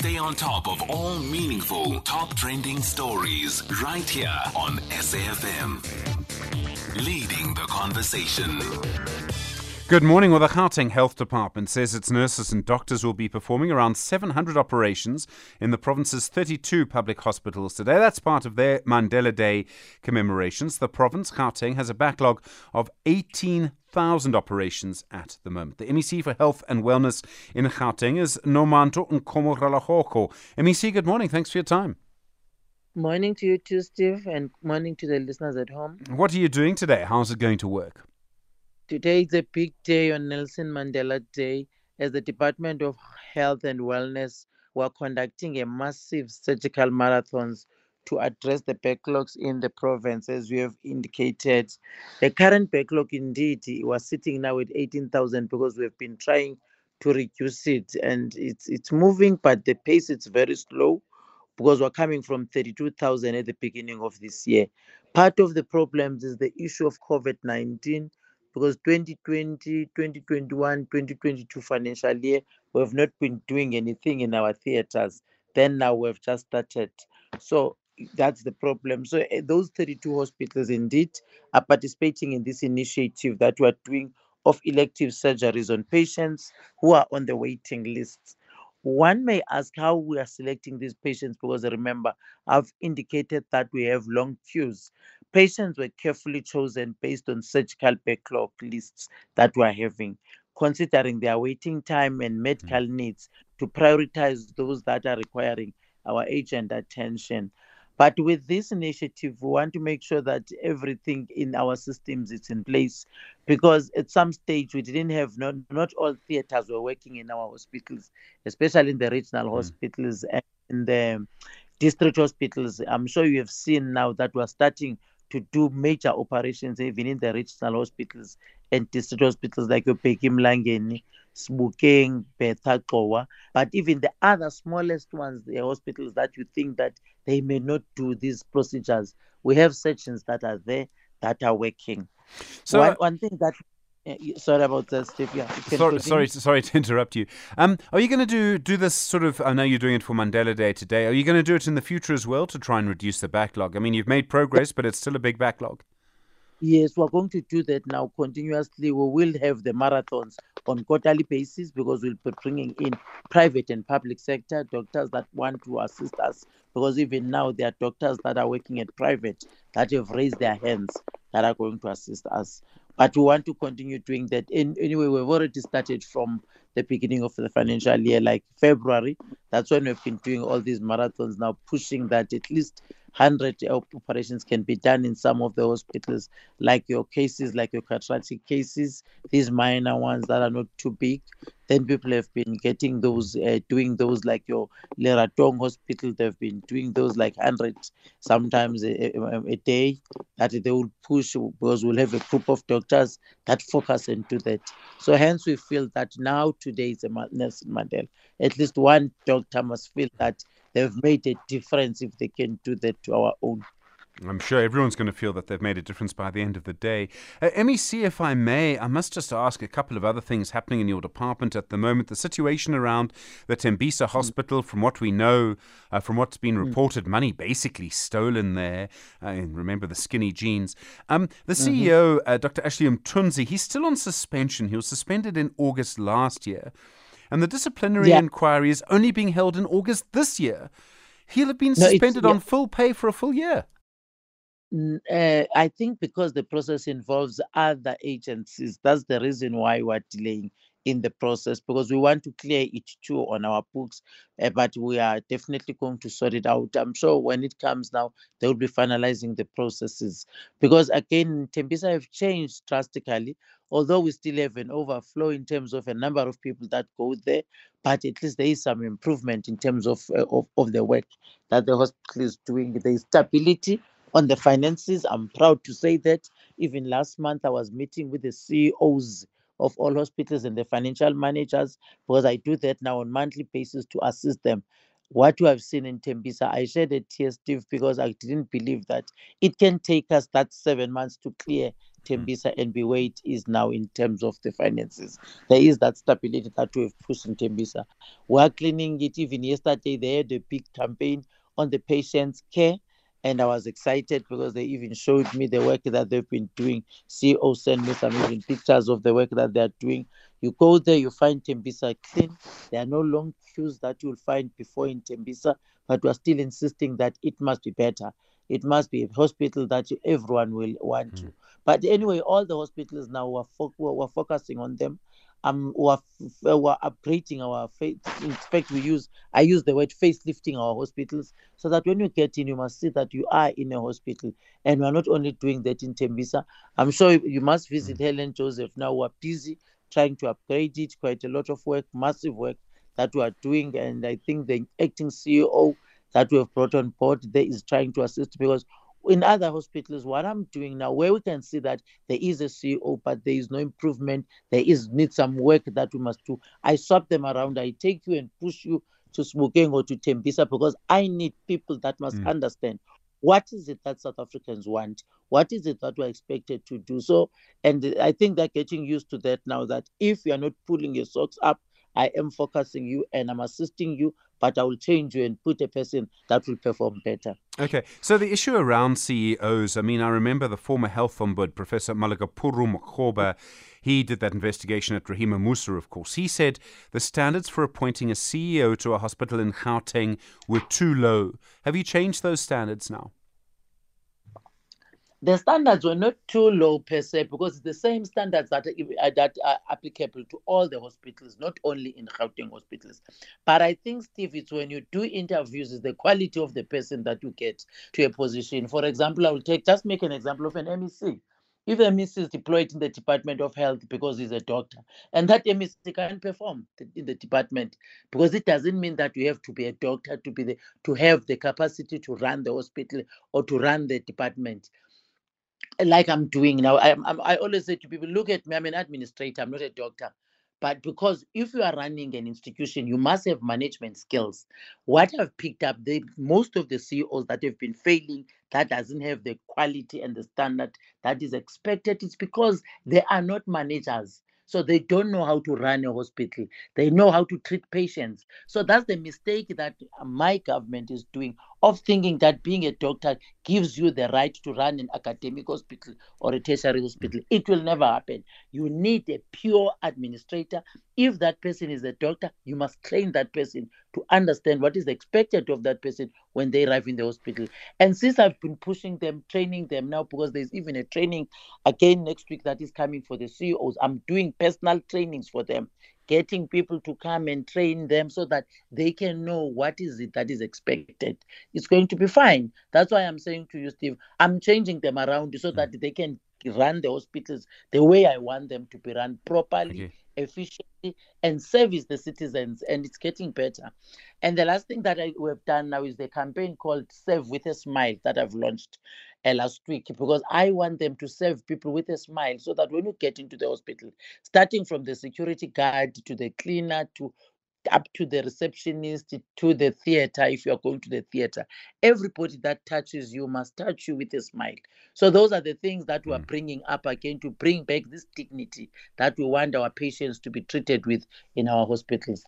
Stay on top of all meaningful, top trending stories right here on SAFM. Leading the conversation. Good morning. Well, the Gauteng Health Department says its nurses and doctors will be performing around 700 operations in the province's 32 public hospitals today. That's part of their Mandela Day commemorations. The province, Gauteng, has a backlog of 18,000 operations at the moment. The MEC for Health and Wellness in Gauteng is Nomantu Nkomo-Ralehoko. MEC, good morning. Thanks for your time. Morning to you too, Steve, and morning to the listeners at home. What are you doing today? How's it going to work? Today is a big day on Nelson Mandela Day as the Department of Health and Wellness were conducting a massive surgical marathons to address the backlogs in the province, as we have indicated. The current backlog, indeed, was sitting now at 18,000 because we've been trying to reduce it, and it's it's moving, but the pace is very slow because we're coming from 32,000 at the beginning of this year. Part of the problems is the issue of COVID 19 because 2020, 2021, 2022 financial year, we have not been doing anything in our theaters. Then now we've just started. So that's the problem. So uh, those 32 hospitals indeed are participating in this initiative that we are doing of elective surgeries on patients who are on the waiting lists. One may ask how we are selecting these patients because remember, I've indicated that we have long queues. Patients were carefully chosen based on surgical backlog lists that we're having, considering their waiting time and medical mm. needs to prioritize those that are requiring our urgent attention. But with this initiative, we want to make sure that everything in our systems is in place because at some stage we didn't have not, not all theaters were working in our hospitals, especially in the regional mm. hospitals and in the district hospitals. I'm sure you have seen now that we're starting to do major operations even in the regional hospitals and district hospitals like Bheki Mlangeni, Sebokeng, Bertha but even the other smallest ones, the hospitals that you think that they may not do these procedures, we have sections that are there that are working. So one, one thing that sorry about that, Steve. Yeah, sorry, sorry, sorry to interrupt you. Um, are you going to do do this sort of? I know you're doing it for Mandela Day today. Are you going to do it in the future as well to try and reduce the backlog? I mean, you've made progress, but it's still a big backlog. Yes, we're going to do that now continuously. We will have the marathons on quarterly basis because we'll be bringing in private and public sector doctors that want to assist us. Because even now, there are doctors that are working at private that have raised their hands that are going to assist us but we want to continue doing that. In, anyway, we've already started from the beginning of the financial year, like February. That's when we've been doing all these marathons now, pushing that at least 100 operations can be done in some of the hospitals, like your cases, like your cataract cases, these minor ones that are not too big. Then people have been getting those, uh, doing those like your Leratong hospital, they've been doing those like 100 sometimes a, a, a day that they will push because we'll have a group of doctors that focus into that. So hence we feel that now today is a Nelson Mandela. At least one doctor must feel that they've made a difference if they can do that to our own. I'm sure everyone's going to feel that they've made a difference by the end of the day. Uh, MEC, if I may, I must just ask a couple of other things happening in your department at the moment. The situation around the Tembisa mm. Hospital, from what we know, uh, from what's been mm. reported, money basically stolen there. Uh, remember the skinny jeans. Um, the mm-hmm. CEO, uh, Dr. Ashley Mthunzi, he's still on suspension. He was suspended in August last year. And the disciplinary yeah. inquiry is only being held in August this year. He'll have been suspended no, yeah. on full pay for a full year. Uh, I think because the process involves other agencies, that's the reason why we're delaying in the process because we want to clear it too on our books, uh, but we are definitely going to sort it out. I'm sure when it comes now, they will be finalizing the processes because again, Tembisa have changed drastically. Although we still have an overflow in terms of a number of people that go there, but at least there is some improvement in terms of uh, of, of the work that the hospital is doing. Is stability on the finances. I'm proud to say that even last month I was meeting with the CEOs of all hospitals and the financial managers because I do that now on monthly basis to assist them. What you have seen in Tembisa, I shared it here, Steve, because I didn't believe that it can take us that seven months to clear mm. Tembisa and be where it is now in terms of the finances. There is that stability that we've pushed in Tembisa. We're cleaning it. Even yesterday, they had a big campaign on the patient's care. And I was excited because they even showed me the work that they've been doing. CEO sent me some even pictures of the work that they're doing. You go there, you find Tembisa clean. There are no long queues that you'll find before in Tembisa, but we're still insisting that it must be better. It must be a hospital that everyone will want mm. to. But anyway, all the hospitals now we're, fo- we're focusing on them. Um, we're, we're upgrading our face. In fact, we use I use the word facelifting our hospitals so that when you get in, you must see that you are in a hospital. And we're not only doing that in Tembisa. I'm sure you must visit mm. Helen Joseph now. We're busy trying to upgrade it. Quite a lot of work, massive work that we are doing. And I think the acting CEO that we have brought on board there is trying to assist because in other hospitals, what I'm doing now, where we can see that there is a CEO, but there is no improvement, there is need some work that we must do. I swap them around. I take you and push you to Sebokeng or to Tembisa because I need people that must mm. understand what is it that South Africans want? What is it that we're expected to do? So, and I think they're getting used to that now that if you're not pulling your socks up, I am focusing you and I'm assisting you, but I will change you and put a person that will perform better. Okay, so the issue around CEOs, I mean, I remember the former health ombudsman, Professor Malegapuru Makgoba, he did that investigation at Rahima Moosa, of course. He said the standards for appointing a CEO to a hospital in Gauteng were too low. Have you changed those standards now? The standards were not too low per se because it's the same standards that are, uh, that are applicable to all the hospitals, not only in Gauteng hospitals. But I think, Steve, it's when you do interviews, it's the quality of the person that you get to a position. For example, I will take just make an example of an MEC. If a MEC is deployed in the Department of Health because he's a doctor, and that MEC can't perform in the department, because it doesn't mean that you have to be a doctor to be the, to have the capacity to run the hospital or to run the department like I'm doing now. I, I'm, I always say to people, look at me, I'm an administrator, I'm not a doctor. But because if you are running an institution, you must have management skills. What I've picked up, they, most of the CEOs that have been failing, that doesn't have the quality and the standard that is expected, it's because they are not managers. So they don't know how to run a hospital. They know how to treat patients. So that's the mistake that my government is doing of thinking that being a doctor gives you the right to run an academic hospital or a tertiary hospital. It will never happen. You need a pure administrator. If that person is a doctor, you must train that person to understand what is expected of that person when they arrive in the hospital. And since I've been pushing them, training them now, because there's even a training again next week that is coming for the CEOs, I'm doing personal trainings for them getting people to come and train them so that they can know what is it that is expected. It's going to be fine. That's why i'm saying to you steve i'm changing them around so hmm. that they can run the hospitals the way i want them to be run properly okay efficiently and service the citizens and it's getting better. And the last thing that I, we've done now is the campaign called serve with a smile that i've launched uh, last week because i want them to serve people with a smile so that when you get into the hospital starting from the security guard to the cleaner to up to the receptionist to the theater if you are going to the theater everybody that touches you must touch you with a smile. So those are the things that we are mm. bringing up again to bring back this dignity that we want our patients to be treated with in our hospitals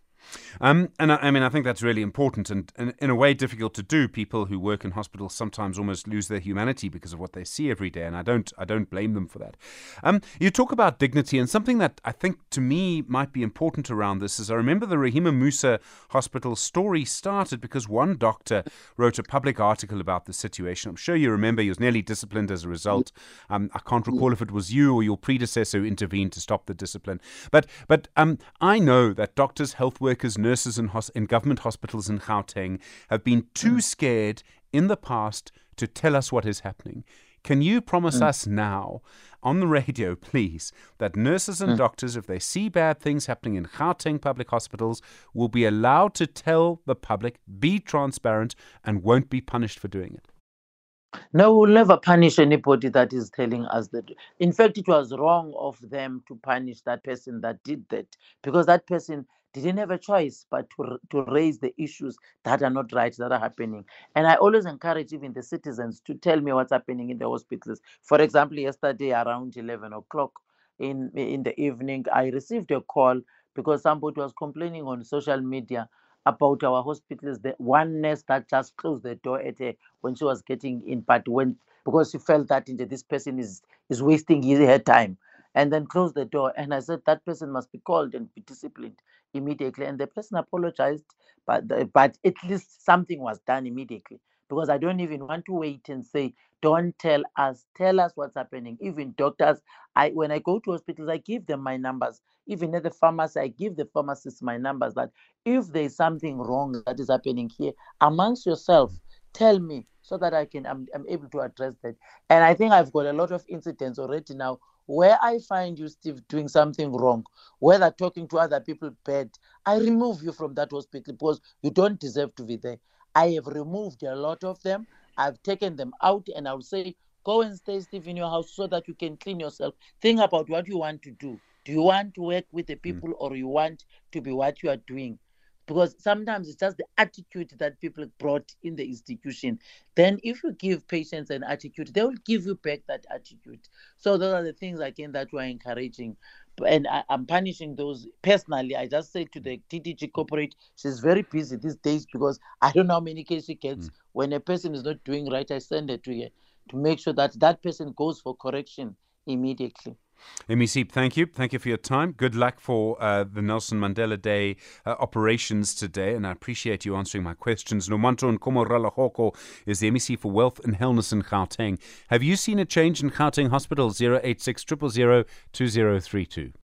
um, and I, I, mean, I think that's really important and, and, in a way difficult to do. People who work in hospitals sometimes almost lose their humanity because of what they see every day, and I don't, I don't blame them for that. Um, you talk about dignity, and something that I think to me might be important around this is I remember the Rahima Moosa Hospital story started because one doctor wrote a public article about the situation. I'm sure you remember he was nearly disciplined as a result. Um, I can't recall if it was you or your predecessor who intervened to stop the discipline, but but um, I know that doctors, health workers workers, nurses in, hos- in government hospitals in Gauteng have been too mm. scared in the past to tell us what is happening. Can you promise mm. us now on the radio, please, that nurses and mm. doctors, if they see bad things happening in Gauteng public hospitals, will be allowed to tell the public, be transparent, and won't be punished for doing it? No, we'll never punish anybody that is telling us that. In fact, it was wrong of them to punish that person that did that because that person didn't have a choice but to, to raise the issues that are not right that are happening. And i always encourage even the citizens to tell me what's happening in the hospitals. For example yesterday around 11 o'clock in in the evening i received a call because somebody was complaining on social media about our hospitals. The one nurse that just closed the door at her when she was getting in but when because she felt that this person is is wasting his, her time and then closed the door. And I said that person must be called and be disciplined immediately. And the person apologized, but the, but at least something was done immediately because I don't even want to wait and say, don't tell us, tell us what's happening. Even doctors, I when I go to hospitals, I give them my numbers. Even at the pharmacy, I give the pharmacists my numbers that if there's something wrong that is happening here, amongst yourself, tell me so that I can I'm, I'm able to address that. And I think I've got a lot of incidents already now where I find you, Steve, doing something wrong, whether talking to other people bad, I remove you from that hospital because you don't deserve to be there. I have removed a lot of them. I've taken them out and I'll say, go and stay, Steve, in your house so that you can clean yourself. Think about what you want to do. Do you want to work with the hmm. people mm. or you want to be what you are doing? Because sometimes it's just the attitude that people brought in the institution. Then, if you give patients an attitude, they will give you back that attitude. So, those are the things again that we're encouraging. And I, am punishing those personally. I just say to the DDG corporate, she's very busy these days because I don't know how many cases she gets. Mm. When a person is not doing right, I send it to her to make sure that that person goes for correction immediately. MEC, thank you. Thank you for your time. Good luck for uh, the Nelson Mandela Day uh, operations today, and I appreciate you answering my questions. Nomantu Nkomorala is the MEC for Wealth and Wellness in Gauteng. Have you seen a change in Gauteng Hospital 086 2032?